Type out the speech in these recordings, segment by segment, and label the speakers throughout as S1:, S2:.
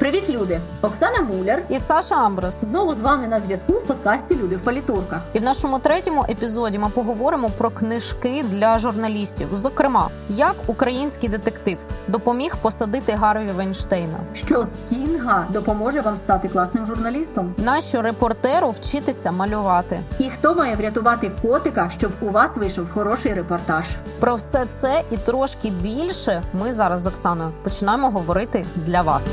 S1: Привіт, люди! Оксана Муляр
S2: і Саша Амброс
S1: знову з вами на зв'язку в подкасті Люди в політурках.
S2: І в нашому третьому епізоді ми поговоримо про книжки для журналістів. Зокрема, як український детектив допоміг посадити Гарві Вейнштейна.
S1: Що з Кінга допоможе вам стати класним журналістом?
S2: Нащо репортеру вчитися малювати?
S1: І хто має врятувати котика, щоб у вас вийшов хороший репортаж?
S2: Про все це і трошки більше ми зараз з Оксаною починаємо говорити для вас.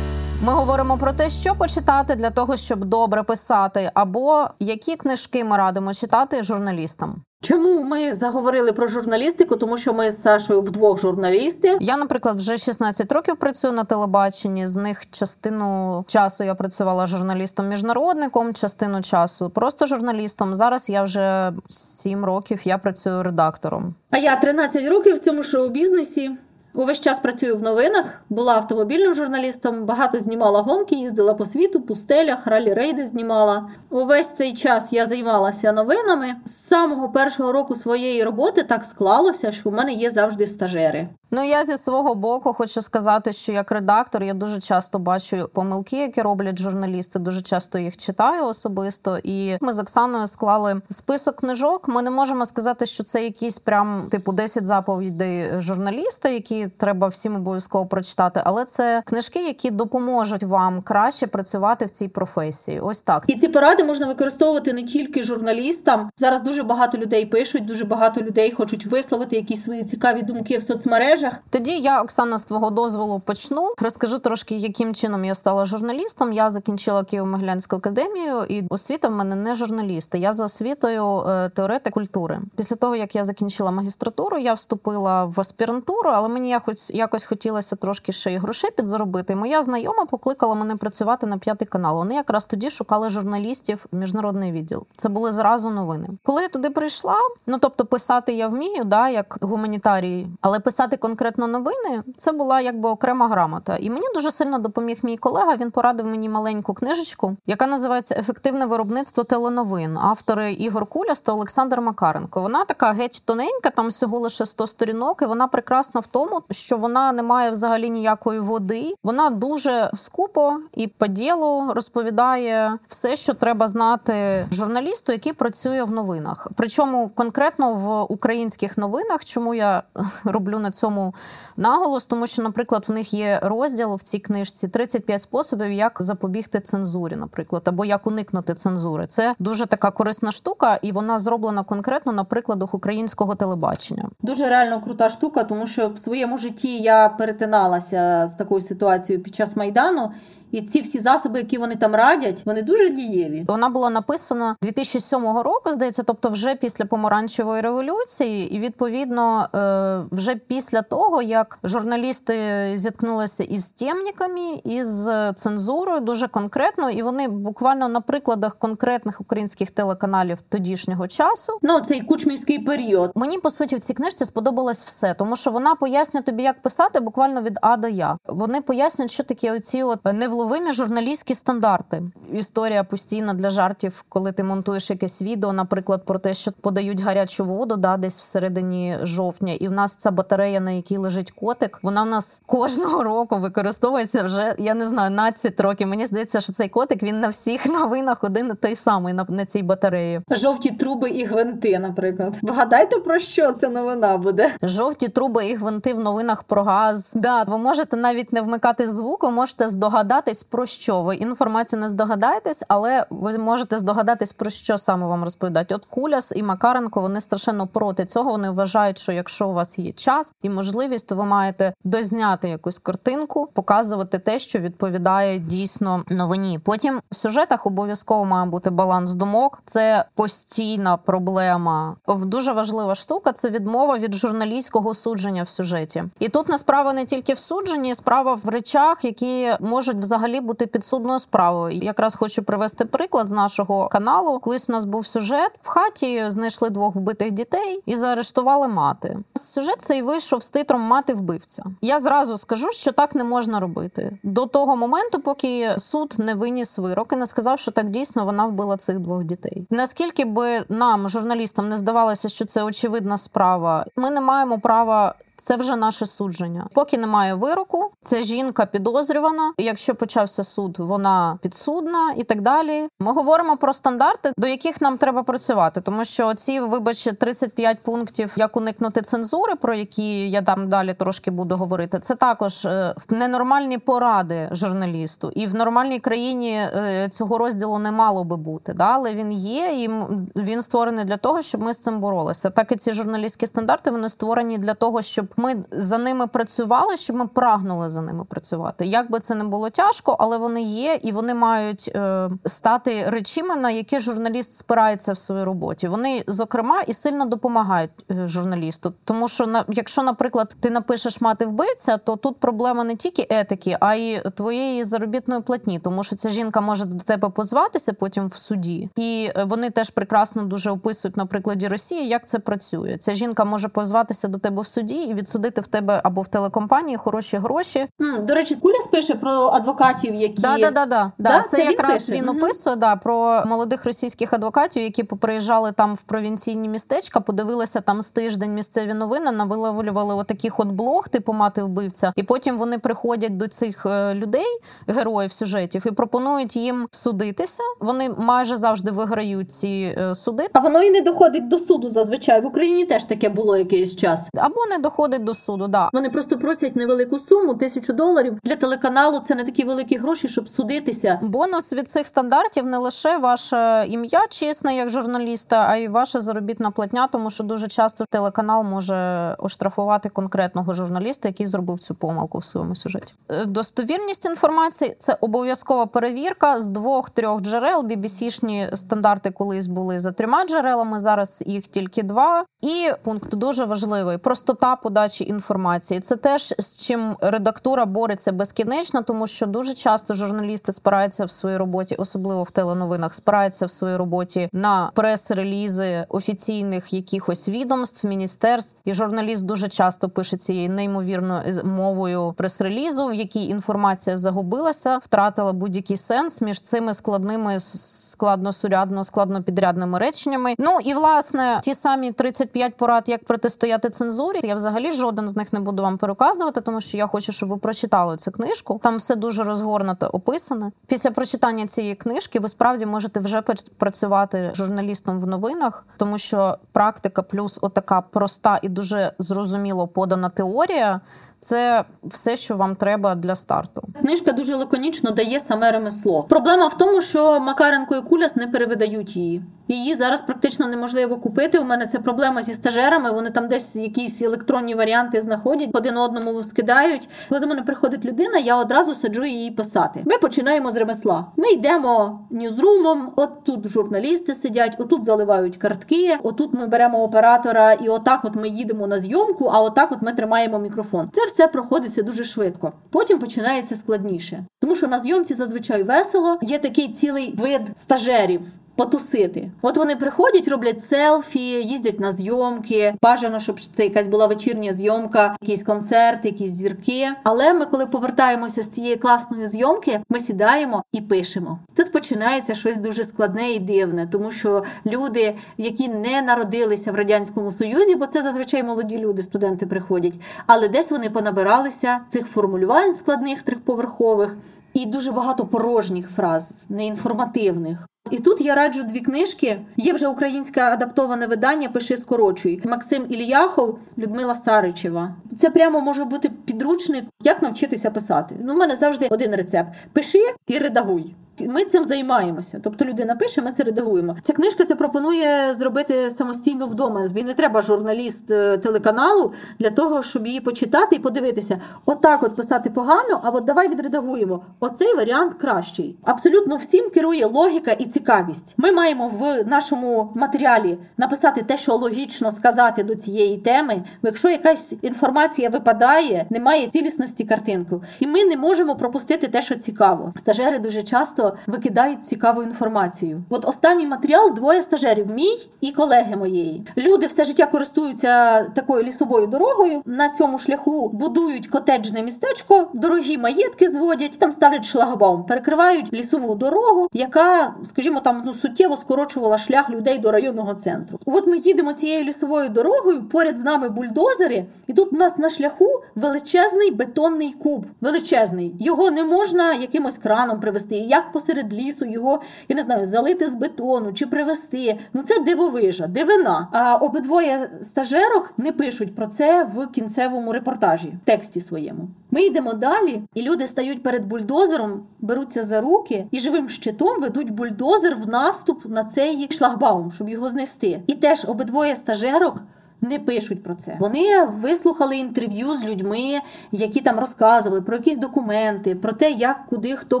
S2: Ми говоримо про те, що почитати для того, щоб добре писати, або які книжки ми радимо читати журналістам.
S1: Чому ми заговорили про журналістику? Тому що ми з Сашою вдвох журналісти.
S2: Я, наприклад, вже 16 років працюю на телебаченні. З них частину часу я працювала журналістом-міжнародником, частину часу просто журналістом. Зараз я вже 7 років я працюю редактором.
S1: А я 13 років в цьому шоу-бізнесі. Увесь час працюю в новинах, була автомобільним журналістом, багато знімала гонки, їздила по світу, пустелях, ралі-рейди знімала. Увесь цей час я займалася новинами. З самого першого року своєї роботи так склалося, що в мене є завжди стажери.
S2: Ну я зі свого боку хочу сказати, що як редактор я дуже часто бачу помилки, які роблять журналісти. Дуже часто їх читаю особисто. І ми з Оксаною склали список книжок. Ми не можемо сказати, що це якісь прям типу 10 заповідей журналіста, які треба всім обов'язково прочитати. Але це книжки, які допоможуть вам краще працювати в цій професії. Ось так.
S1: І ці поради можна використовувати не тільки журналістам. Зараз дуже багато людей пишуть, дуже багато людей хочуть висловити якісь свої цікаві думки в соцмережах мережах.
S2: Тоді я, Оксана, з твого дозволу почну. Розкажу трошки, яким чином я стала журналістом. Я закінчила Києво-Могилянську академію, і освіта в мене не журналісти. Я за освітою е, теоретик культури. Після того як я закінчила магістратуру, я вступила в аспірантуру, але мені якось якось хотілося трошки ще й грошей підзаробити. Моя знайома покликала мене працювати на п'ятий канал. Вони якраз тоді шукали журналістів міжнародний відділ. Це були зразу новини. Коли я туди прийшла, ну тобто писати я вмію, да, як гуманітарій, але писати конкретно новини, це була якби окрема грамота. І мені дуже сильно допоміг мій колега. Він порадив мені маленьку книжечку, яка називається Ефективне виробництво теленовин. Автори Ігор Куляс та Олександр Макаренко. Вона така геть тоненька, там всього лише 100 сторінок. і Вона прекрасна в тому, що вона не має взагалі ніякої води. Вона дуже скупо і по ділу розповідає все, що треба знати журналісту, який працює в новинах. Причому конкретно в українських новинах, чому я роблю на цьому цьому наголос, тому що, наприклад, в них є розділ в цій книжці 35 способів, як запобігти цензурі, наприклад, або як уникнути цензури. Це дуже така корисна штука, і вона зроблена конкретно на прикладах українського телебачення.
S1: Дуже реально крута штука, тому що в своєму житті я перетиналася з такою ситуацією під час майдану. І ці всі засоби, які вони там радять, вони дуже дієві.
S2: Вона була написана 2007 року, здається, тобто вже після помаранчевої революції, і відповідно е, вже після того, як журналісти зіткнулися із темниками, із цензурою, дуже конкретно, і вони буквально на прикладах конкретних українських телеканалів тодішнього часу.
S1: Ну цей кучмівський період.
S2: Мені по суті в цій книжці сподобалось все, тому що вона пояснює тобі, як писати буквально від А до Я. Вони пояснюють, що такі оці от невлові невловимі журналістські стандарти. Історія постійна для жартів, коли ти монтуєш якесь відео, наприклад, про те, що подають гарячу воду, да, десь всередині жовтня, і в нас ця батарея, на якій лежить котик, вона в нас кожного року використовується вже. Я не знаю, 12 років. Мені здається, що цей котик він на всіх новинах один той самий на, на цій батареї.
S1: Жовті труби і гвинти, наприклад. Вгадайте про що ця новина буде?
S2: Жовті труби і гвинти в новинах про газ. Да, ви можете навіть не вмикати звук, ви можете здогадатись здогадатись про що ви інформацію не здогадаєтесь, але ви можете здогадатись про що саме вам розповідають. От Куляс і Макаренко вони страшенно проти цього. Вони вважають, що якщо у вас є час і можливість, то ви маєте дозняти якусь картинку, показувати те, що відповідає дійсно новині. Потім в сюжетах обов'язково має бути баланс думок. Це постійна проблема. Дуже важлива штука це відмова від журналістського судження в сюжеті. І тут не справа не тільки в судженні, справа в речах, які можуть взагалі взагалі бути підсудною справою. Якраз хочу привести приклад з нашого каналу. Колись у нас був сюжет в хаті. Знайшли двох вбитих дітей і заарештували мати. Сюжет цей вийшов з титром Мати вбивця. Я зразу скажу, що так не можна робити до того моменту, поки суд не виніс вирок і не сказав, що так дійсно вона вбила цих двох дітей. Наскільки би нам, журналістам, не здавалося, що це очевидна справа, ми не маємо права це вже наше судження. Поки немає вироку, це жінка підозрювана. Якщо почався суд, вона підсудна і так далі. Ми говоримо про стандарти, до яких нам треба працювати, тому що ці, вибач, 35 пунктів, як уникнути цензури, про які я там далі трошки буду говорити. Це також е, ненормальні поради журналісту, і в нормальній країні е, цього розділу не мало би бути. Да? Але він є, і він створений для того, щоб ми з цим боролися. Так і ці журналістські стандарти вони створені для того, щоб ми за ними працювали, щоб ми прагнули за ними працювати. Як би це не було тяжко, але вони є і вони мають е, стати речима, на які журналіст спирається в своїй роботі. Вони, зокрема, і сильно допомагають е, журналісту. Тому що на якщо, наприклад, ти напишеш мати вбивця, то тут проблема не тільки етики, а й твоєї заробітної платні, тому що ця жінка може до тебе позватися потім в суді, і е, вони теж прекрасно дуже описують на прикладі Росії, як це працює. Ця жінка може позватися до тебе в суді і відсудити в тебе або в телекомпанії хороші гроші.
S1: До речі, Куляс пише про адвокатів, які
S2: Да, да, да, да.
S1: Да? Це
S2: Це,
S1: він
S2: якраз
S1: пише?
S2: він описує да, про молодих російських адвокатів, які поприїжджали там в провінційні містечка, подивилися там з тиждень місцеві новини, навиловлювали отакий хот блог, типу мати вбивця, і потім вони приходять до цих е, людей, героїв сюжетів, і пропонують їм судитися. Вони майже завжди виграють ці е, суди.
S1: а воно і не доходить до суду зазвичай. В Україні теж таке було якийсь час.
S2: Або не доходить до суду, да.
S1: Вони просто просять невелику суму, тисячу доларів. Для телеканалу це не такі великі гроші, щоб судитися.
S2: Бонус від цих стандартів не лише ваше ім'я чесне як журналіста, а й ваша заробітна платня, тому що дуже часто телеканал може оштрафувати конкретного журналіста, який зробив цю помилку в своєму сюжеті. Е, Достовірність інформації це обов'язкова перевірка з двох-трьох джерел. BBC-шні стандарти колись були за трьома джерелами. Зараз їх тільки два. І пункт дуже важливий: простота подачі інформації. Це теж з чим редактура бореться безкінечно, тому що дуже часто журналісти спираються в своїй роботі, особливо в теленовинах, спираються в своїй роботі на прес-релізи офіційних якихось відомств, міністерств. І журналіст дуже часто пише цією неймовірною мовою прес-релізу, в якій інформація загубилася, втратила будь-який сенс між цими складними складно-сурядно, складнопідрядними реченнями. Ну і власне ті самі 35 порад, як протистояти цензурі. Я взагалі жоден з них не буду вам переказувати, тому що я хочу, щоб ви прочитали цю книжку. Там все дуже розгорнуто описане. Після прочитання цієї книжки ви справді можете вже працювати журналістом в новинах, тому що практика плюс отака проста і дуже зрозуміло подана теорія. Це все, що вам треба для старту.
S1: Книжка дуже лаконічно дає саме ремесло. Проблема в тому, що Макаренко і Куляс не перевидають її. Її зараз практично неможливо купити. У мене це проблема зі стажерами. Вони там десь якісь електронні варіанти знаходять, один одному скидають. Коли до мене приходить людина, я одразу саджу її писати. Ми починаємо з ремесла. Ми йдемо ньюзрумом. От тут журналісти сидять, отут заливають картки. Отут ми беремо оператора, і отак, от ми їдемо на зйомку. А отак, от ми тримаємо мікрофон. Це все проходиться дуже швидко. Потім починається складніше, тому що на зйомці зазвичай весело. Є такий цілий вид стажерів. Потусити, от вони приходять, роблять селфі, їздять на зйомки. Бажано, щоб це якась була вечірня зйомка, якийсь концерт, якісь зірки. Але ми, коли повертаємося з цієї класної зйомки, ми сідаємо і пишемо. Тут починається щось дуже складне і дивне, тому що люди, які не народилися в радянському союзі, бо це зазвичай молоді люди, студенти приходять, але десь вони понабиралися цих формулювань складних трьохповерхових. І дуже багато порожніх фраз, неінформативних. І тут я раджу дві книжки. Є вже українське адаптоване видання Пиши скорочуй. Максим Ільяхов, Людмила Саричева. Це прямо може бути підручник, як навчитися писати. Ну, у мене завжди один рецепт: пиши і редагуй. Ми цим займаємося. Тобто людина пише, ми це редагуємо. Ця книжка це пропонує зробити самостійно вдома. Тобі не треба журналіст е, телеканалу для того, щоб її почитати і подивитися. Отак, от писати погано, а от давай відредагуємо. Оцей варіант кращий. Абсолютно всім керує логіка і цікавість. Ми маємо в нашому матеріалі написати те, що логічно сказати до цієї теми. Якщо якась інформація випадає, немає цілісності картинку, і ми не можемо пропустити те, що цікаво. Стажери дуже часто викидають цікаву інформацію. От останній матеріал двоє стажерів, мій і колеги моєї. Люди все життя користуються такою лісовою дорогою. На цьому шляху будують котеджне містечко, дорогі маєтки зводять, там ставлять шлагбаум, перекривають лісову дорогу, яка, скажімо, там ну, суттєво скорочувала шлях людей до районного центру. От ми їдемо цією лісовою дорогою, поряд з нами бульдозери, і тут у нас на шляху величезний бетонний куб. Величезний. Його не можна якимось краном привезти. Як посеред лісу його, я не знаю, залити з бетону чи привезти. Ну це дивовижа, дивина. А обидвоє стажерок не пишуть про це в кінцевому репортажі, в тексті своєму. Ми йдемо далі, і люди стають перед бульдозером, беруться за руки і живим щитом ведуть бульдозер в наступ на цей шлагбаум, щоб його знести. І теж обидвоє стажерок. Не пишуть про це. Вони вислухали інтерв'ю з людьми, які там розказували про якісь документи, про те, як куди хто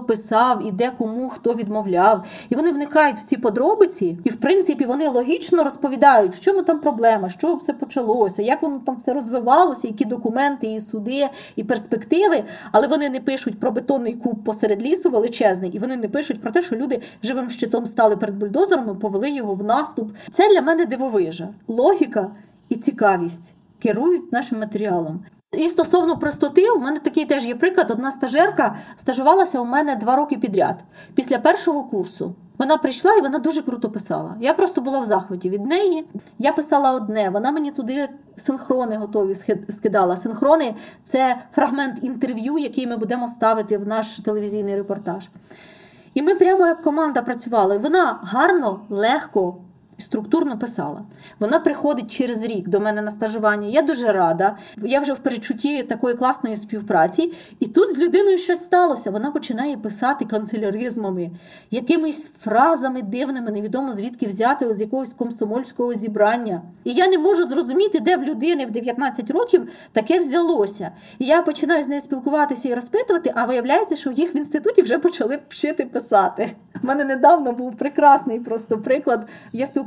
S1: писав і де кому хто відмовляв. І вони вникають в ці подробиці, і в принципі вони логічно розповідають, в чому там проблема, чого все почалося, як воно там все розвивалося, які документи, і суди, і перспективи. Але вони не пишуть про бетонний куб посеред лісу величезний, і вони не пишуть про те, що люди живим щитом стали перед бульдозером і повели його в наступ. Це для мене дивовижа. Логіка і цікавість керують нашим матеріалом. І стосовно простоти, у мене такий теж є приклад. Одна стажерка стажувалася у мене два роки підряд. Після першого курсу вона прийшла і вона дуже круто писала. Я просто була в захваті від неї. Я писала одне, вона мені туди синхрони готові скидала. Синхрони це фрагмент інтерв'ю, який ми будемо ставити в наш телевізійний репортаж. І ми прямо як команда працювали. Вона гарно, легко, структурно писала. Вона приходить через рік до мене на стажування. Я дуже рада. Я вже в перечутті такої класної співпраці. І тут з людиною щось сталося. Вона починає писати канцеляризмами, якимись фразами дивними, невідомо звідки взяти з якогось комсомольського зібрання. І я не можу зрозуміти, де в людини в 19 років таке взялося. І я починаю з нею спілкуватися і розпитувати, а виявляється, що їх в інституті вже почали вчити писати. У мене недавно був прекрасний просто приклад. Я спілкувалася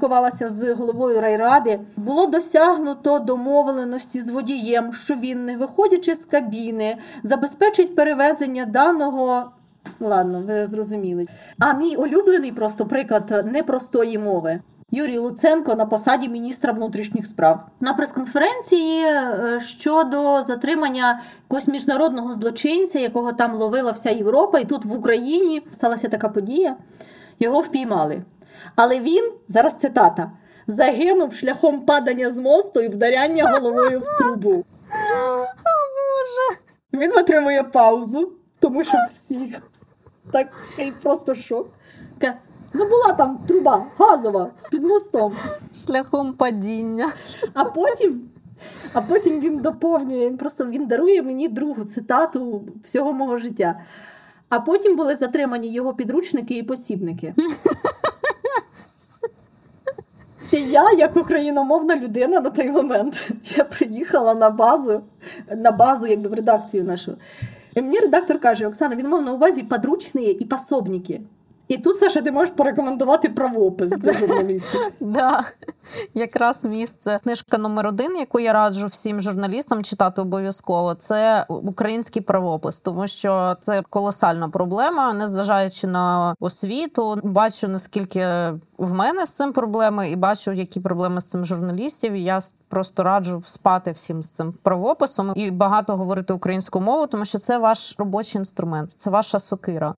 S1: з головою райради. Було досягнуто домовленості з водієм, що він, не виходячи з кабіни, забезпечить перевезення даного. Ладно, ви зрозуміли. А мій улюблений просто приклад непростої мови. Юрій Луценко на посаді міністра внутрішніх справ на прес-конференції е, щодо затримання якогось міжнародного злочинця, якого там ловила вся Європа, і тут в Україні сталася така подія. Його впіймали. Але він зараз цитата загинув шляхом падання з мосту і вдаряння головою в трубу.
S2: Боже.
S1: Він отримує паузу, тому що всіх такий просто шок. Ну була там труба газова під мостом.
S2: Шляхом падіння.
S1: А потім, а потім він доповнює, він просто він дарує мені другу цитату всього мого життя. А потім були затримані його підручники і посібники. І я, як україномовна людина на той момент, я приїхала на базу, на базу, якби в редакцію нашу. І мені редактор каже: Оксана, він мав на увазі подручні і пособники. І тут, Саша, ти можеш порекомендувати правопис для журналістів.
S2: Да, якраз місце. Книжка номер один, яку я раджу всім журналістам читати обов'язково, це український правопис, тому що це колосальна проблема, незважаючи на освіту. Бачу наскільки в мене з цим проблеми, і бачу, які проблеми з цим журналістів. І я просто раджу спати всім з цим правописом і багато говорити українську мову, тому що це ваш робочий інструмент, це ваша сокира.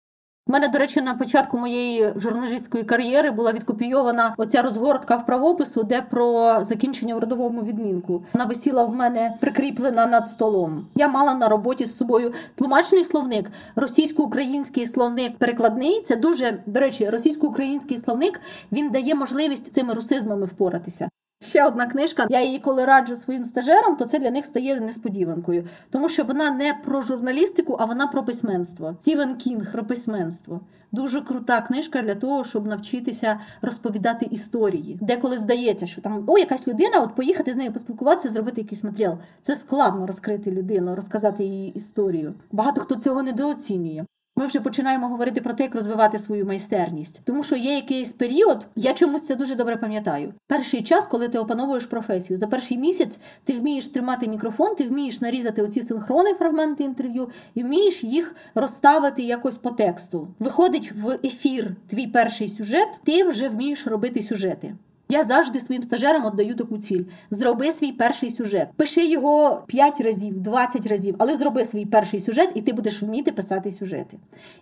S1: У мене, до речі, на початку моєї журналістської кар'єри була відкопійована оця розгортка в правопису, де про закінчення в родовому відмінку. Вона висіла в мене прикріплена над столом. Я мала на роботі з собою тлумачний словник, російсько-український словник перекладний. Це дуже до речі, російсько-український словник він дає можливість цими русизмами впоратися. Ще одна книжка. Я її коли раджу своїм стажерам, то це для них стає несподіванкою, тому що вона не про журналістику, а вона про письменство. Стівен Кінг про письменство. Дуже крута книжка для того, щоб навчитися розповідати історії. Деколи здається, що там о, якась людина, от поїхати з нею поспілкуватися, зробити якийсь матеріал. Це складно розкрити людину, розказати її історію. Багато хто цього недооцінює. Ми вже починаємо говорити про те, як розвивати свою майстерність. Тому що є якийсь період, я чомусь це дуже добре пам'ятаю. Перший час, коли ти опановуєш професію, за перший місяць ти вмієш тримати мікрофон, ти вмієш нарізати оці синхрони фрагменти інтерв'ю і вмієш їх розставити якось по тексту. Виходить в ефір твій перший сюжет, ти вже вмієш робити сюжети. Я завжди своїм стажерам віддаю таку ціль: зроби свій перший сюжет. Пиши його 5 разів, 20 разів, але зроби свій перший сюжет, і ти будеш вміти писати сюжети.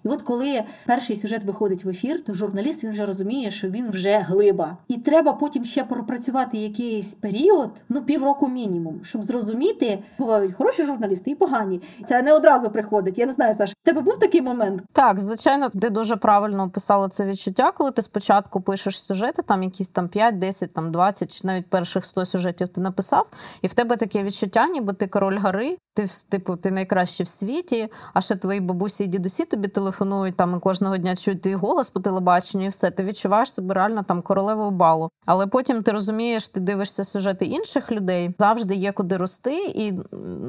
S1: І от коли перший сюжет виходить в ефір, то журналіст він вже розуміє, що він вже глиба. І треба потім ще пропрацювати якийсь період, ну півроку мінімум, щоб зрозуміти, бувають хороші журналісти і погані. Це не одразу приходить. Я не знаю, Саш, тебе був такий момент?
S2: Так, звичайно, ти дуже правильно описала це відчуття, коли ти спочатку пишеш сюжети, там якісь там 5, 10, там 20, чи навіть перших 100 сюжетів ти написав, і в тебе таке відчуття, ніби ти король гори, ти типу ти найкращий в світі, а ще твої бабусі і дідусі тобі телефонують там і кожного дня чують твій голос по телебаченню, і все. Ти відчуваєш себе реально там королевою балу. Але потім ти розумієш, ти дивишся сюжети інших людей, завжди є куди рости. І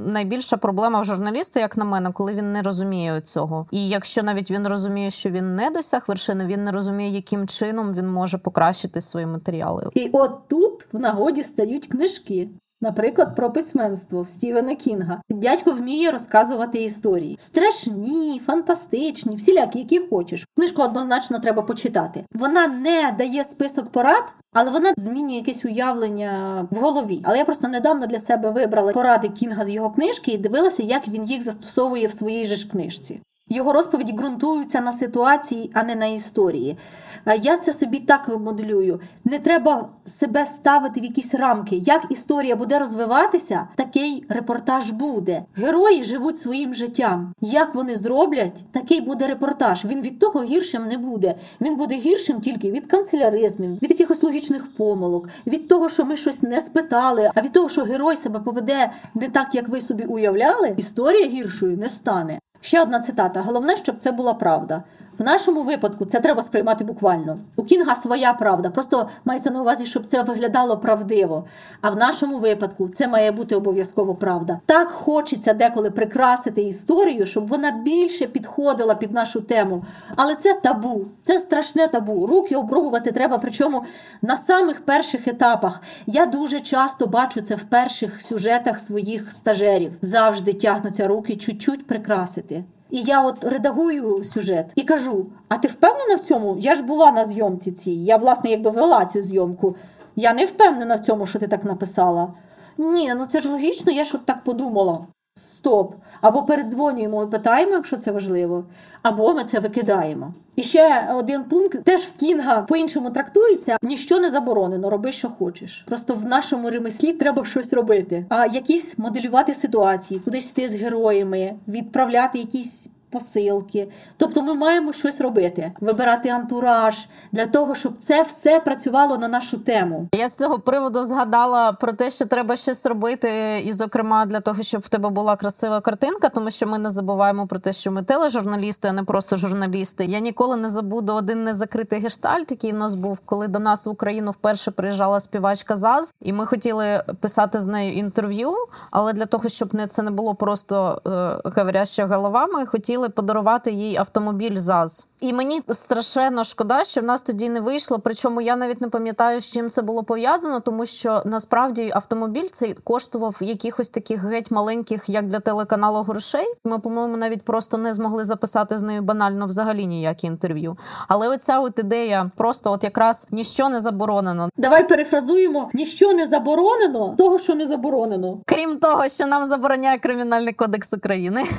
S2: найбільша проблема в журналіста, як на мене, коли він не розуміє цього. І якщо навіть він розуміє, що він не досяг вершини, він не розуміє, яким чином він може покращити свої матеріали.
S1: І от тут в нагоді стають книжки. Наприклад, про письменство в Стівена Кінга. Дядько вміє розказувати історії. Страшні, фантастичні, всілякі, які хочеш. Книжку однозначно треба почитати. Вона не дає список порад, але вона змінює якесь уявлення в голові. Але я просто недавно для себе вибрала поради Кінга з його книжки і дивилася, як він їх застосовує в своїй же ж книжці. Його розповіді ґрунтуються на ситуації, а не на історії. Я це собі так моделюю. Не треба себе ставити в якісь рамки. Як історія буде розвиватися, такий репортаж буде. Герої живуть своїм життям. Як вони зроблять, такий буде репортаж. Він від того гіршим не буде. Він буде гіршим тільки від канцеляризмів, від якихось логічних помилок, від того, що ми щось не спитали, а від того, що герой себе поведе не так, як ви собі уявляли, історія гіршою не стане. Ще одна цитата: головне, щоб це була правда. В нашому випадку це треба сприймати буквально. У Кінга своя правда, просто мається на увазі, щоб це виглядало правдиво. А в нашому випадку це має бути обов'язково правда. Так хочеться деколи прикрасити історію, щоб вона більше підходила під нашу тему. Але це табу, це страшне табу. Руки обрубувати треба, причому на самих перших етапах. Я дуже часто бачу це в перших сюжетах своїх стажерів. Завжди тягнуться руки чуть-чуть прикрасити. І я от редагую сюжет і кажу: а ти впевнена в цьому? Я ж була на зйомці цій. Я, власне, якби вела цю зйомку. Я не впевнена в цьому, що ти так написала. Ні, ну це ж логічно, я ж от так подумала. Стоп. Або передзвонюємо і питаємо, якщо це важливо, або ми це викидаємо. І ще один пункт теж в Кінга по-іншому трактується: ніщо не заборонено, роби, що хочеш. Просто в нашому ремеслі треба щось робити, а якісь моделювати ситуації, кудись йти з героями, відправляти якісь. Посилки, тобто ми маємо щось робити, вибирати антураж для того, щоб це все працювало на нашу тему.
S2: Я з цього приводу згадала про те, що треба щось робити, і, зокрема, для того, щоб в тебе була красива картинка, тому що ми не забуваємо про те, що ми тележурналісти, а не просто журналісти. Я ніколи не забуду один незакритий гештальт, який в нас був, коли до нас в Україну вперше приїжджала співачка ЗАЗ, і ми хотіли писати з нею інтерв'ю. Але для того, щоб не це не було просто е, говоряща голова, ми хотіли подарувати їй автомобіль ЗАЗ. І мені страшенно шкода, що в нас тоді не вийшло. Причому я навіть не пам'ятаю, з чим це було пов'язано, тому що насправді автомобіль цей коштував якихось таких геть маленьких, як для телеканалу грошей. Ми, по-моєму, навіть просто не змогли записати з нею банально взагалі ніякі інтерв'ю. Але оця от ідея, просто от якраз ніщо не заборонено.
S1: Давай перефразуємо: ніщо не заборонено, того, що не заборонено.
S2: Крім того, що нам забороняє кримінальний кодекс України.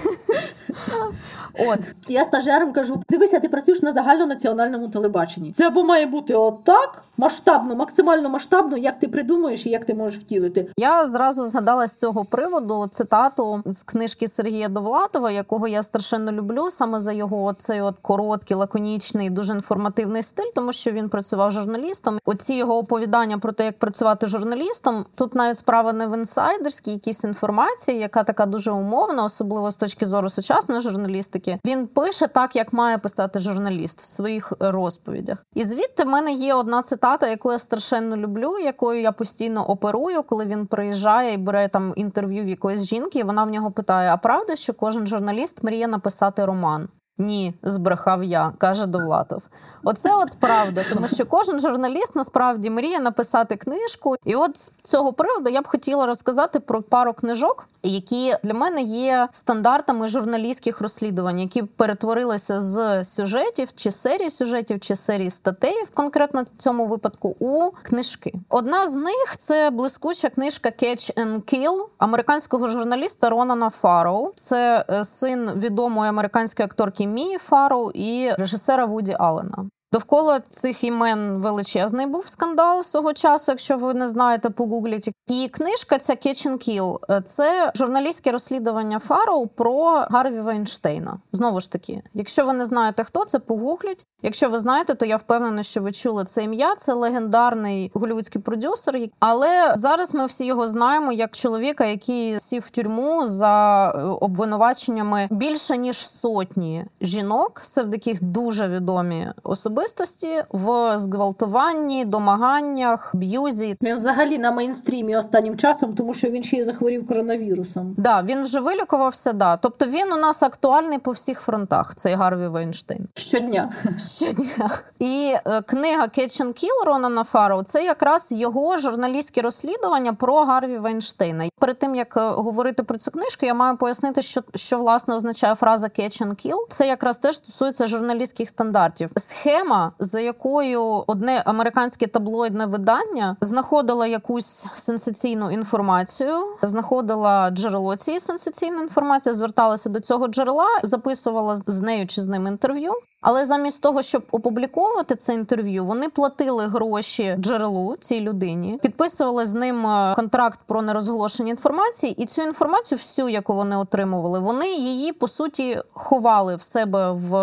S2: От
S1: я стажерам кажу: дивися, ти працюєш на загальнонаціональному телебаченні. Це або має бути отак масштабно, максимально масштабно, як ти придумаєш і як ти можеш втілити.
S2: Я зразу згадала з цього приводу цитату з книжки Сергія Довлатова, якого я страшенно люблю, саме за його цей от короткий, лаконічний, дуже інформативний стиль, тому що він працював журналістом. Оці його оповідання про те, як працювати журналістом. Тут навіть справа не в інсайдерській якійсь інформації, яка така дуже умовна, особливо з точки зору сучасної журналістики. Він пише так, як має писати журналіст в своїх розповідях. І звідти в мене є одна цитата, яку я страшенно люблю, якою я постійно оперую, коли він приїжджає і бере там інтерв'ю в якоїсь жінки. і Вона в нього питає: А правда, що кожен журналіст мріє написати роман? Ні, збрехав я, каже Довлатов. Оце от правда, тому що кожен журналіст насправді мріє написати книжку. І от з цього приводу я б хотіла розказати про пару книжок, які для мене є стандартами журналістських розслідувань, які перетворилися з сюжетів чи серії сюжетів, чи серії статей, в конкретно цьому випадку, у книжки. Одна з них це блискуча книжка Catch and Kill американського журналіста Ронана Фарроу. Це е, син відомої американської акторки Мії Фарроу і режисера Вуді Аллена. Довкола цих імен величезний був скандал свого часу, якщо ви не знаєте, погугліть. І книжка ця Catch Kill – це журналістське розслідування Фароу про Гарві Вайнштейна. Знову ж таки, якщо ви не знаєте, хто це, погугліть. Якщо ви знаєте, то я впевнена, що ви чули це ім'я. Це легендарний голівудський продюсер. Але зараз ми всі його знаємо як чоловіка, який сів в тюрму за е, обвинуваченнями більше ніж сотні жінок, серед яких дуже відомі особистості в зґвалтуванні, домаганнях, б'юзі.
S1: Він взагалі на мейнстрімі останнім часом, тому що він ще й захворів коронавірусом.
S2: Да, він вже вилікувався. Да, тобто він у нас актуальний по всіх фронтах. Цей Гарві Вейнштейн.
S1: Щодня.
S2: щодня. І е, книга Catch and Kill Ронана Фарроу – це якраз його журналістське розслідування про Гарві Вайнштейна. Перед тим як е, говорити про цю книжку, я маю пояснити, що що власне означає фраза Catch and Kill. Це якраз теж стосується журналістських стандартів. Схема, за якою одне американське таблоїдне видання знаходило якусь сенсаційну інформацію, знаходила джерело цієї сенсаційної інформації, зверталася до цього джерела, записувала з нею чи з ним інтерв'ю. Але замість того, щоб опубліковувати це інтерв'ю, вони платили гроші джерелу цій людині, підписували з ним е, контракт про нерозголошення інформації, і цю інформацію, всю, яку вони отримували, вони її по суті ховали в себе в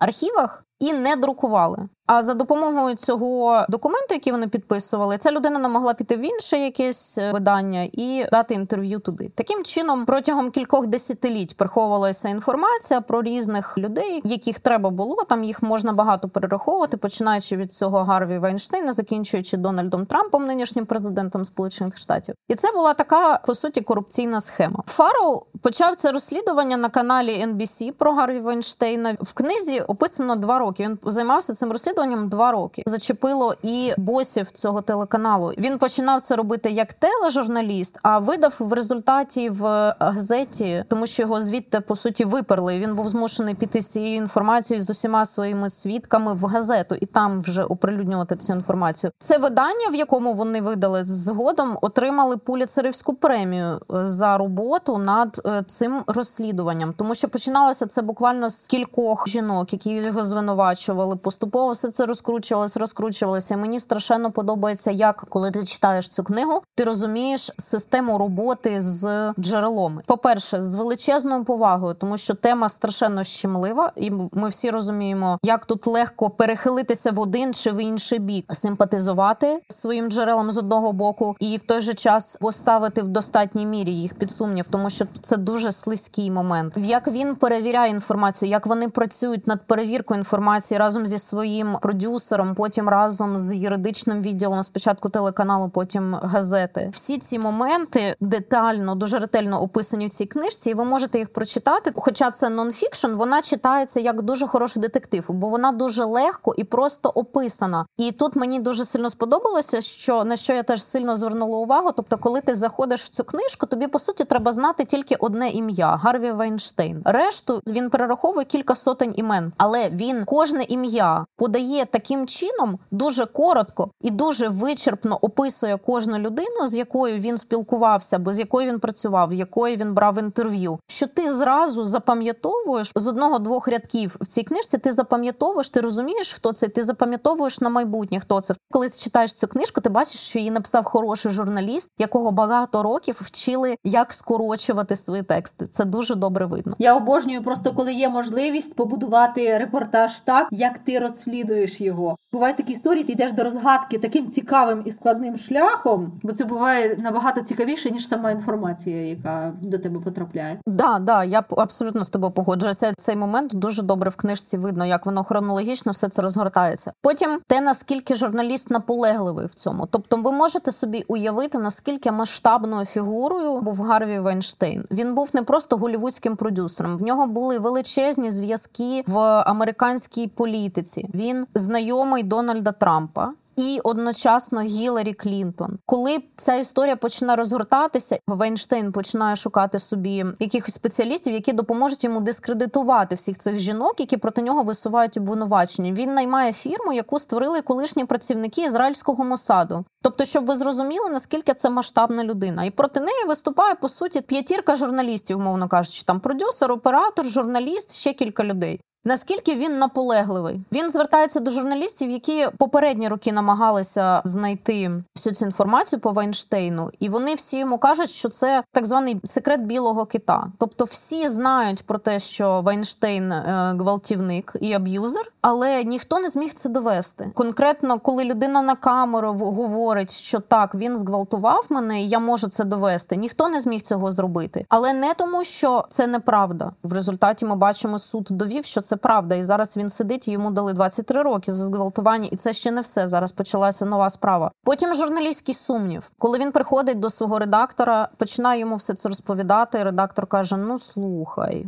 S2: архівах і не друкували. А за допомогою цього документу, який вони підписували, ця людина не могла піти в інше якесь е, видання і дати інтерв'ю туди. Таким чином, протягом кількох десятиліть приховувалася інформація про різних людей, яких треба було. Там їх можна багато перераховувати, починаючи від цього Гарві Вайнштейна, закінчуючи Дональдом Трампом, нинішнім президентом Сполучених Штатів. І це була така по суті корупційна схема. Фароу почав це розслідування на каналі NBC про Гарві Вайнштейна. В книзі описано два роки. Він займався цим розслідуванням розслідуванням два роки. Зачепило і босів цього телеканалу. Він починав це робити як тележурналіст, а видав в результаті в газеті, тому що його звідти по суті виперли. Він був змушений піти з цією інформацією з усіма своїми свідками в газету і там вже оприлюднювати цю інформацію. Це видання, в якому вони видали згодом, отримали пуліцерівську премію е, за роботу над е, цим розслідуванням, тому що починалося це буквально з кількох жінок, які його звинувачували. Поступово все це розкручувалось, розкручувалося. Мені страшенно подобається, як коли ти читаєш цю книгу, ти розумієш систему роботи з джерелом. По перше, з величезною повагою, тому що тема страшенно щемлива, і ми всі розуміємо, як тут легко перехилитися в один чи в інший бік, симпатизувати своїм джерелам з одного боку, і в той же час поставити в достатній мірі їх під сумнів, тому що це дуже слизький момент. Як він перевіряє інформацію, як вони працюють над перевіркою інформації разом зі своїм продюсером, потім разом з юридичним відділом, спочатку телеканалу, потім газети. Всі ці моменти детально, дуже ретельно описані в цій книжці, і ви можете їх прочитати. Хоча це нонфікшн, вона читається як дуже хороший детектив, бо вона дуже легко і просто описана. І тут мені дуже сильно сподобалося, що на що я теж сильно звернула увагу. Тобто, коли ти заходиш в цю книжку, тобі по суті треба знати тільки одне ім'я Гарві Вайнштейн. Решту він перераховує кілька сотень імен, але він кожне ім'я подає подає таким чином дуже коротко і дуже вичерпно описує кожну людину, з якою він спілкувався, або з якою він працював, якої він брав інтерв'ю. Що ти зразу запам'ятовуєш з одного-двох рядків в цій книжці? Ти запам'ятовуєш, ти розумієш, хто це? Ти запам'ятовуєш на майбутнє, хто це. Коли ти читаєш цю книжку, ти бачиш, що її написав хороший журналіст, якого багато років вчили, як скорочувати свої тексти. Це дуже добре видно.
S1: Я обожнюю просто, коли є можливість побудувати репортаж так, як ти розслідуєш розслідуєш його. Бувають такі історії, ти йдеш до розгадки таким цікавим і складним шляхом, бо це буває набагато цікавіше, ніж сама інформація, яка до тебе потрапляє.
S2: Да, да, я абсолютно з тобою погоджуюся. Цей момент дуже добре в книжці видно, як воно хронологічно все це розгортається. Потім те, наскільки журналіст наполегливий в цьому. Тобто, ви можете собі уявити, наскільки масштабною фігурою був Гарві Вайнштейн. Він був не просто голівудським продюсером. В нього були величезні зв'язки в американській політиці. Він знайомий Дональда Трампа. І одночасно Гіларі Клінтон. Коли ця історія починає розгортатися, Вейнштейн починає шукати собі якихось спеціалістів, які допоможуть йому дискредитувати всіх цих жінок, які проти нього висувають обвинувачення. Він наймає фірму, яку створили колишні працівники ізраїльського мосаду. Тобто, щоб ви зрозуміли, наскільки це масштабна людина, і проти неї виступає по суті п'ятірка журналістів, мовно кажучи, там продюсер, оператор, журналіст, ще кілька людей. Наскільки він наполегливий? Він звертається до журналістів, які попередні роки намагалися знайти всю цю інформацію по Вайнштейну, і вони всі йому кажуть, що це так званий секрет білого кита. Тобто, всі знають про те, що Вайнштейн е, гвалтівник і аб'юзер, але ніхто не зміг це довести. Конкретно, коли людина на камеру говорить, що так він зґвалтував мене, і я можу це довести. Ніхто не зміг цього зробити, але не тому, що це неправда. В результаті ми бачимо, суд довів, що це правда, і зараз він сидить. Йому дали 23 роки за зґвалтування, і це ще не все. Зараз почалася нова справа. Потім журналістський сумнів, коли він приходить до свого редактора, починає йому все це розповідати. і Редактор каже: Ну слухай,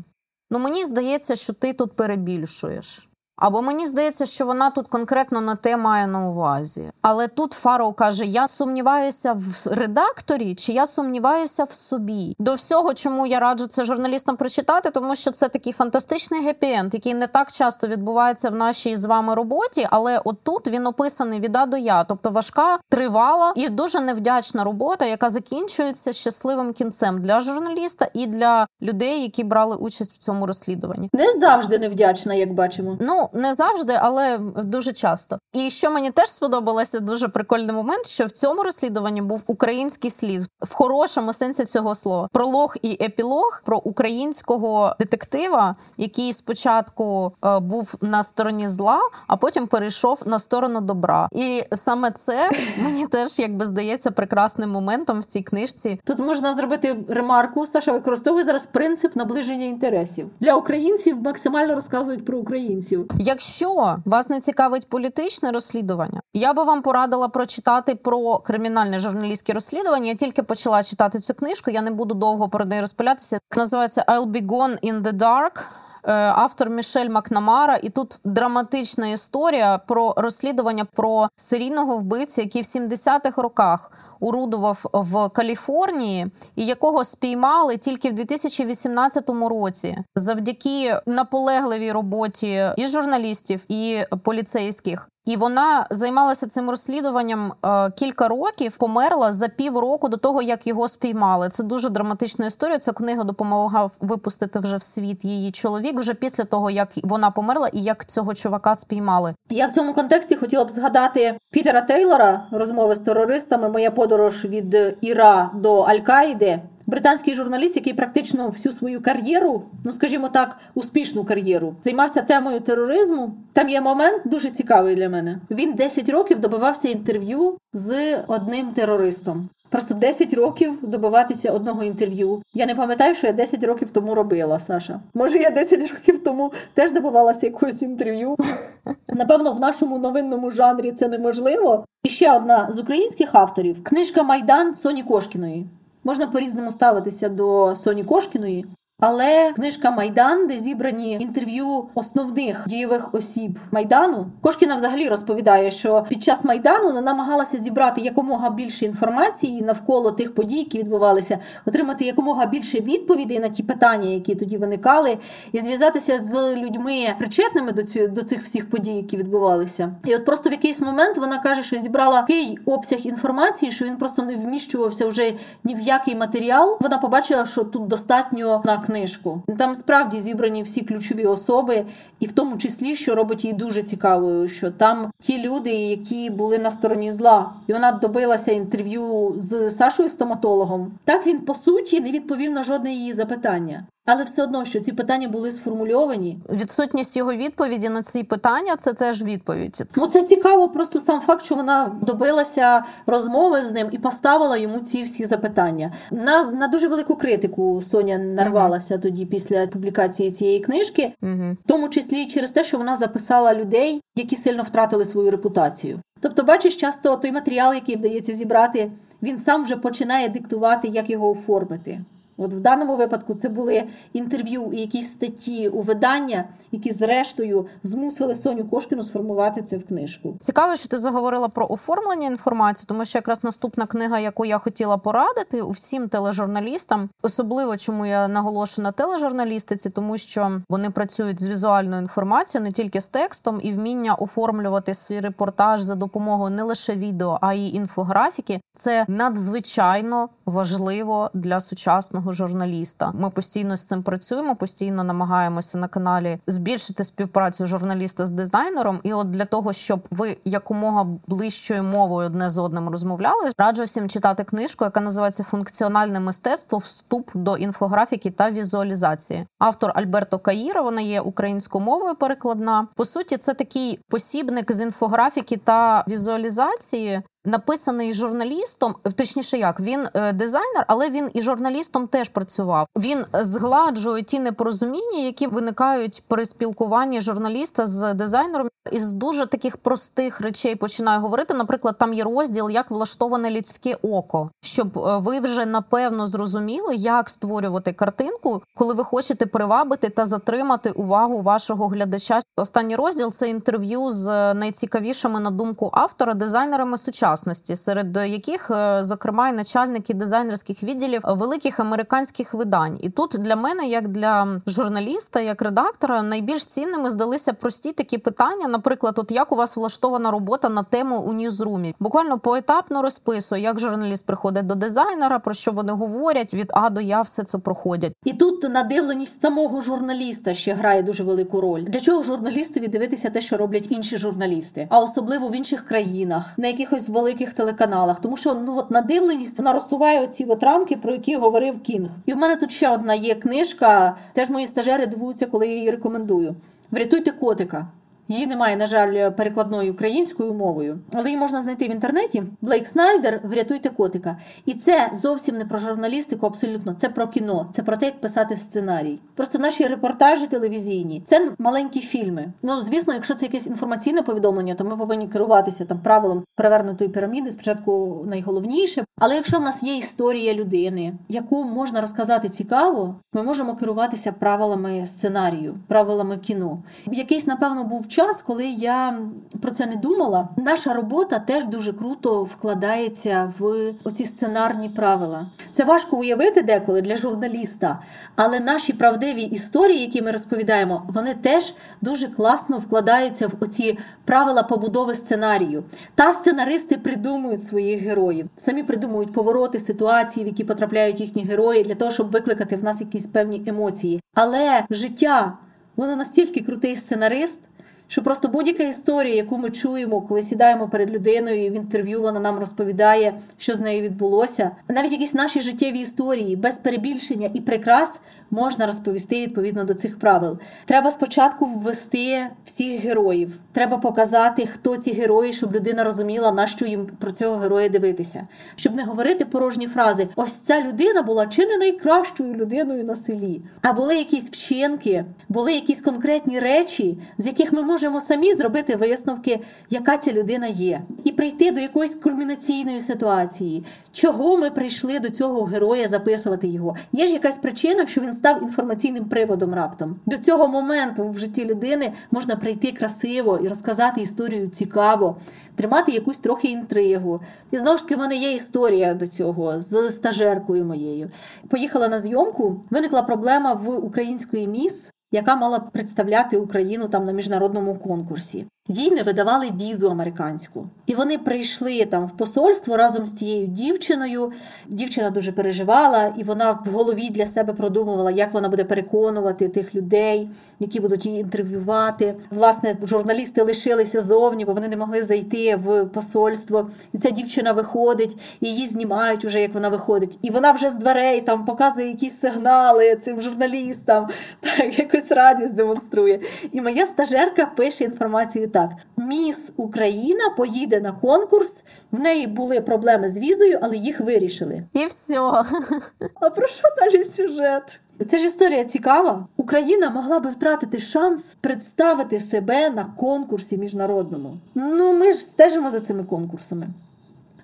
S2: ну мені здається, що ти тут перебільшуєш. Або мені здається, що вона тут конкретно на те має на увазі. Але тут Фароу каже: я сумніваюся в редакторі, чи я сумніваюся в собі. До всього, чому я раджу це журналістам прочитати, тому що це такий фантастичний гепі-енд, який не так часто відбувається в нашій з вами роботі. Але отут він описаний від А до Я, тобто важка, тривала і дуже невдячна робота, яка закінчується щасливим кінцем для журналіста і для людей, які брали участь в цьому розслідуванні.
S1: Не завжди невдячна, як бачимо.
S2: Ну не завжди, але дуже часто. І що мені теж сподобалося, дуже прикольний момент, що в цьому розслідуванні був український слід в хорошому сенсі цього слова. Пролог і епілог про українського детектива, який спочатку е, був на стороні зла, а потім перейшов на сторону добра. І саме це мені теж якби здається прекрасним моментом в цій книжці.
S1: Тут можна зробити ремарку. Саша використовує зараз принцип наближення інтересів для українців. Максимально розказують про українців.
S2: Якщо вас не цікавить політичне розслідування, я би вам порадила прочитати про кримінальне журналістське розслідування. Я тільки почала читати цю книжку. Я не буду довго про неї розпилятися. Називається «I'll be gone in the dark». Е, Автор Мішель Макнамара, і тут драматична історія про розслідування про серійного вбивцю, який в 70-х роках урудував в Каліфорнії, і якого спіймали тільки в 2018 році, завдяки наполегливій роботі і журналістів, і поліцейських. І вона займалася цим розслідуванням е, кілька років, померла за півроку до того, як його спіймали. Це дуже драматична історія. Ця книга допомагав випустити вже в світ її чоловік, вже після того, як вона померла, і як цього чувака спіймали.
S1: Я в цьому контексті хотіла б згадати Пітера Тейлора, розмови з терористами. Моя подорож від Іра до Аль-Каїди. Британський журналіст, який практично всю свою кар'єру, ну скажімо так, успішну кар'єру, займався темою тероризму. Там є момент дуже цікавий для мене. Він 10 років добивався інтерв'ю з одним терористом. Просто 10 років добиватися одного інтерв'ю. Я не пам'ятаю, що я 10 років тому робила, Саша. Може, я 10 років тому теж добивалася якогось інтерв'ю. Напевно, в нашому новинному жанрі це неможливо. І ще одна з українських авторів книжка Майдан Соні Кошкіної. Можна по-різному ставитися до Соні Кошкіної, але книжка Майдан, де зібрані інтерв'ю основних дієвих осіб Майдану. Кошкіна взагалі розповідає, що під час Майдану вона намагалася зібрати якомога більше інформації навколо тих подій, які відбувалися, отримати якомога більше відповідей на ті питання, які тоді виникали, і зв'язатися з людьми причетними до цю, до цих всіх подій, які відбувалися. І от просто в якийсь момент вона каже, що зібрала такий обсяг інформації, що він просто не вміщувався вже ні в який матеріал. Вона побачила, що тут достатньо на книжку. Там справді зібрані всі ключові особи, і в тому числі, що робить її дуже цікавою, що там ті люди, які були на стороні зла, і вона добилася інтерв'ю з Сашою стоматологом. Так він по суті не відповів на жодне її запитання. Але все одно, що ці питання були сформульовані.
S2: Відсутність його відповіді на ці питання це теж відповідь.
S1: Ну це цікаво, просто сам факт, що вона добилася розмови з ним і поставила йому ці всі запитання. На, на дуже велику критику Соня нарвалася тоді після публікації цієї книжки,
S2: Угу.
S1: в тому числі і через те, що вона записала людей, які сильно втратили свою репутацію. Тобто, бачиш, часто той матеріал, який вдається зібрати, він сам вже починає диктувати, як його оформити. От в даному випадку це були інтерв'ю і якісь статті у видання, які зрештою змусили Соню Кошкіну сформувати це в книжку.
S2: Цікаво, що ти заговорила про оформлення інформації, тому що якраз наступна книга, яку я хотіла порадити усім тележурналістам, особливо чому я наголошую на тележурналістиці, тому що вони працюють з візуальною інформацією, не тільки з текстом, і вміння оформлювати свій репортаж за допомогою не лише відео, а й інфографіки. Це надзвичайно важливо для сучасного журналіста. Ми постійно з цим працюємо, постійно намагаємося на каналі збільшити співпрацю журналіста з дизайнером. І от для того, щоб ви якомога ближчою мовою одне з одним розмовляли, раджу всім читати книжку, яка називається Функціональне мистецтво вступ до інфографіки та візуалізації. Автор Альберто Каїра, вона є українською мовою перекладна. По суті, це такий посібник з інфографіки та візуалізації. Написаний журналістом, точніше, як він е, дизайнер, але він і журналістом теж працював. Він згладжує ті непорозуміння, які виникають при спілкуванні журналіста з дизайнером. Із дуже таких простих речей починаю говорити. Наприклад, там є розділ, як влаштоване людське око, щоб е, ви вже напевно зрозуміли, як створювати картинку, коли ви хочете привабити та затримати увагу вашого глядача. Останній розділ це інтерв'ю з найцікавішими на думку автора дизайнерами сучасності, серед яких, е, зокрема, і начальники дизайнерських відділів великих американських видань. І тут для мене, як для журналіста, як редактора, найбільш цінними здалися прості такі питання. Наприклад, от як у вас влаштована робота на тему у ньюзрумі? Буквально поетапно розписує, як журналіст приходить до дизайнера, про що вони говорять від А до Я все це проходять.
S1: І тут надивленість самого журналіста ще грає дуже велику роль. Для чого журналістові дивитися те, що роблять інші журналісти, а особливо в інших країнах, на якихось великих телеканалах, тому що ну от надивленість вона розсуває оці от рамки, про які говорив Кінг. І в мене тут ще одна є книжка. Теж мої стажери дивуються, коли я її рекомендую. Врятуйте котика. Її немає, на жаль, перекладною українською мовою, але її можна знайти в інтернеті. Блейк Снайдер Врятуйте котика. І це зовсім не про журналістику, абсолютно. Це про кіно, це про те, як писати сценарій. Просто наші репортажі телевізійні це маленькі фільми. Ну звісно, якщо це якесь інформаційне повідомлення, то ми повинні керуватися там правилом перевернутої піраміди. Спочатку найголовніше. Але якщо в нас є історія людини, яку можна розказати цікаво, ми можемо керуватися правилами сценарію, правилами кіно. Якийсь, напевно, був час, коли я про це не думала. Наша робота теж дуже круто вкладається в оці сценарні правила. Це важко уявити деколи для журналіста, але наші правдиві історії, які ми розповідаємо, вони теж дуже класно вкладаються в оці правила побудови сценарію. Та сценаристи придумують своїх героїв, самі придумують повороти ситуації, в які потрапляють їхні герої, для того, щоб викликати в нас якісь певні емоції. Але життя, воно настільки крутий сценарист. Що просто будь-яка історія, яку ми чуємо, коли сідаємо перед людиною і в інтерв'ю вона нам розповідає, що з нею відбулося. Навіть якісь наші життєві історії без перебільшення і прикрас можна розповісти відповідно до цих правил. Треба спочатку ввести всіх героїв. Треба показати, хто ці герої, щоб людина розуміла, на що їм про цього героя дивитися, щоб не говорити порожні фрази. Ось ця людина була чи не найкращою людиною на селі. А були якісь вчинки, були якісь конкретні речі, з яких ми можемо самі зробити висновки, яка ця людина є, і прийти до якоїсь кульмінаційної ситуації. Чого ми прийшли до цього героя записувати його? Є ж якась причина, що він став інформаційним приводом раптом. До цього моменту в житті людини можна прийти красиво і розказати історію цікаво, тримати якусь трохи інтригу. І знову ж таки, в мене є історія до цього з стажеркою моєю. Поїхала на зйомку, виникла проблема в української міс яка мала представляти Україну там на міжнародному конкурсі. Їй не видавали візу американську. І вони прийшли там в посольство разом з цією дівчиною. Дівчина дуже переживала, і вона в голові для себе продумувала, як вона буде переконувати тих людей, які будуть її інтерв'ювати. Власне, журналісти лишилися зовні, бо вони не могли зайти в посольство. І ця дівчина виходить, і її знімають уже, як вона виходить. І вона вже з дверей там показує якісь сигнали цим журналістам, так якусь радість демонструє. І моя стажерка пише інформацію так: Міс Україна поїде на конкурс. В неї були проблеми з візою, але їх вирішили.
S2: І все.
S1: А про що далі сюжет? Це ж історія цікава. Україна могла би втратити шанс представити себе на конкурсі міжнародному. Ну, ми ж стежимо за цими конкурсами.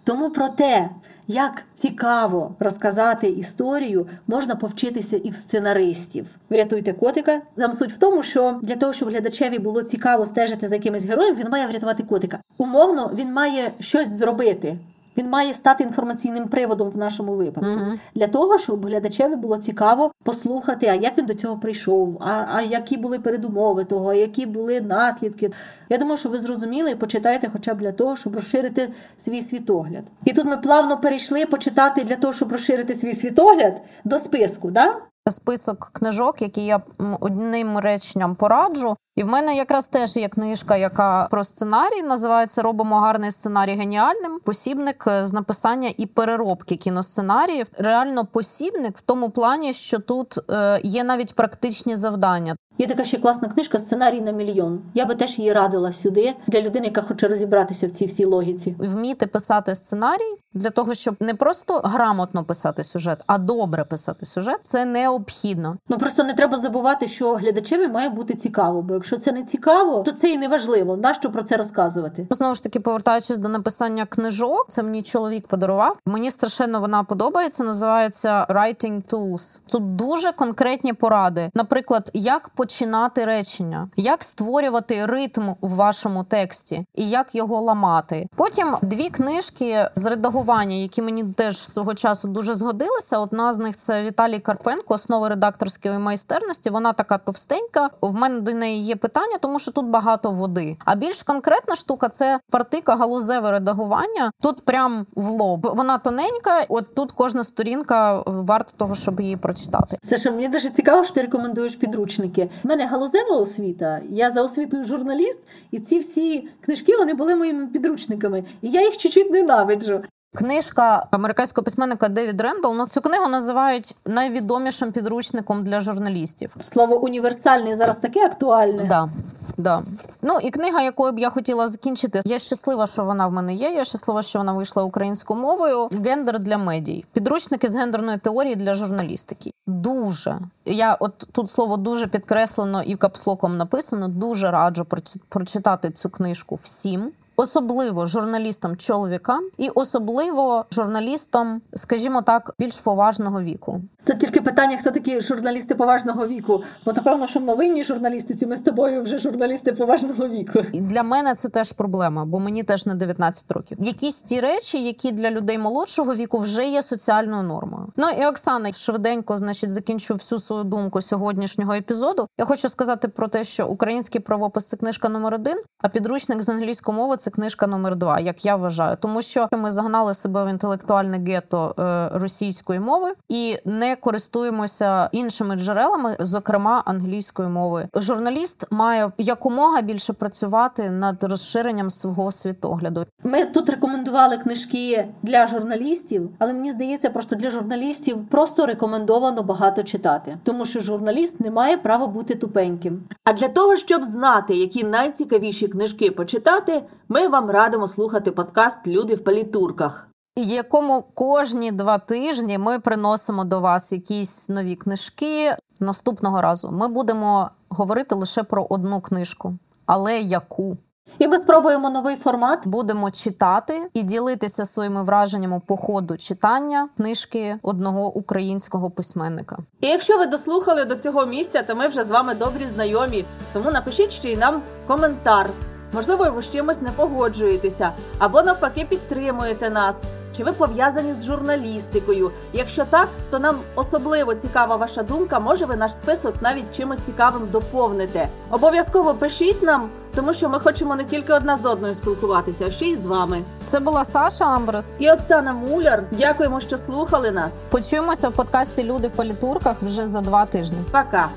S1: Тому про те, як цікаво розказати історію, можна повчитися і в сценаристів. Врятуйте котика. Там суть в тому, що для того, щоб глядачеві було цікаво стежити за якимось героєм, він має врятувати котика. Умовно, він має щось зробити. Він має стати інформаційним приводом в нашому випадку
S2: Мгм.
S1: для того, щоб глядачеві було цікаво послухати, а як він до цього прийшов, а, а які були передумови того, а які були наслідки. Я думаю, що ви зрозуміли і почитайте хоча б для того, щоб розширити свій світогляд. І тут ми плавно перейшли почитати для того, щоб розширити свій світогляд до списку. Да?
S2: Список книжок, які я одним реченням пораджу. І в мене якраз теж є книжка, яка про сценарій називається Робимо гарний сценарій геніальним. Посібник е, з написання і переробки кіносценаріїв. Реально посібник в тому плані, що тут е, є навіть практичні завдання.
S1: Є така ще класна книжка Сценарій на мільйон. Я би теж її радила сюди для людини, яка хоче розібратися в цій всій логіці.
S2: Вміти писати сценарій для того, щоб не просто грамотно писати сюжет, а добре писати сюжет, це необхідно.
S1: Ну просто не треба забувати, що глядачеві має бути цікаво, бо якщо це не цікаво, то це і не важливо. Нащо про це розказувати?
S2: Знову ж таки, повертаючись до написання книжок, це мені чоловік подарував. Мені страшенно вона подобається. Називається Writing Tools. Тут дуже конкретні поради. Наприклад, як починати речення, як створювати ритм у вашому тексті і як його ламати. Потім дві книжки з редагування, які мені теж свого часу дуже згодилися. Одна з них це Віталій Карпенко, основи редакторської майстерності. Вона така товстенька. В мене до неї є питання, тому що тут багато води. А більш конкретна штука це партика галузеве редагування. Тут прям в лоб. Вона тоненька. От тут кожна сторінка варта того, щоб її прочитати.
S1: Саша, мені дуже цікаво, що ти рекомендуєш підручники. У мене галузева освіта. Я за освітою журналіст, і ці всі книжки вони були моїми підручниками. І я їх чуть-чуть ненавиджу.
S2: Книжка американського письменника Девід Рендал. Ну, цю книгу називають найвідомішим підручником для журналістів.
S1: Слово універсальний зараз таке актуальне.
S2: Да. Да. Ну і книга, якою б я хотіла закінчити. Я щаслива, що вона в мене є. Я щаслива, що вона вийшла українською мовою. Гендер для медій. Підручники з гендерної теорії для журналістики. Дуже я от тут слово дуже підкреслено і капслоком написано. Дуже раджу проч- прочитати цю книжку всім. Особливо журналістам чоловікам і особливо журналістам, скажімо так, більш поважного віку.
S1: Тут тільки питання, хто такі журналісти поважного віку. Бо напевно, що новинні журналістиці, ми з тобою вже журналісти поважного віку.
S2: І для мене це теж проблема, бо мені теж не 19 років. Якісь ті речі, які для людей молодшого віку вже є соціальною нормою. Ну і Оксана, швиденько, значить, закінчу всю свою думку сьогоднішнього епізоду. Я хочу сказати про те, що український правопис це книжка номер один, а підручник з англійської мови це книжка номер два, як я вважаю, тому що ми загнали себе в інтелектуальне гетто е, російської мови і не користуємося іншими джерелами, зокрема англійської мови. Журналіст має якомога більше працювати над розширенням свого світогляду.
S1: Ми тут рекомендували книжки для журналістів, але мені здається, просто для журналістів просто рекомендовано багато читати, тому що журналіст не має права бути тупеньким. А для того, щоб знати, які найцікавіші книжки почитати, ми вам радимо слухати подкаст Люди в палітурках.
S2: Якому кожні два тижні ми приносимо до вас якісь нові книжки. Наступного разу ми будемо говорити лише про одну книжку, але яку
S1: І ми спробуємо новий формат.
S2: будемо читати і ділитися своїми враженнями по ходу читання книжки одного українського письменника.
S1: І якщо ви дослухали до цього місця, то ми вже з вами добрі знайомі. Тому напишіть ще й нам коментар. Можливо, ви з чимось не погоджуєтеся, або навпаки підтримуєте нас. Чи ви пов'язані з журналістикою? Якщо так, то нам особливо цікава ваша думка. Може, ви наш список навіть чимось цікавим доповните. Обов'язково пишіть нам, тому що ми хочемо не тільки одна з одною спілкуватися, а ще й з вами.
S2: Це була Саша Амброс.
S1: І Оксана Муляр. Дякуємо, що слухали нас.
S2: Почуємося в подкасті Люди в політурках вже за два тижні.
S1: Пока.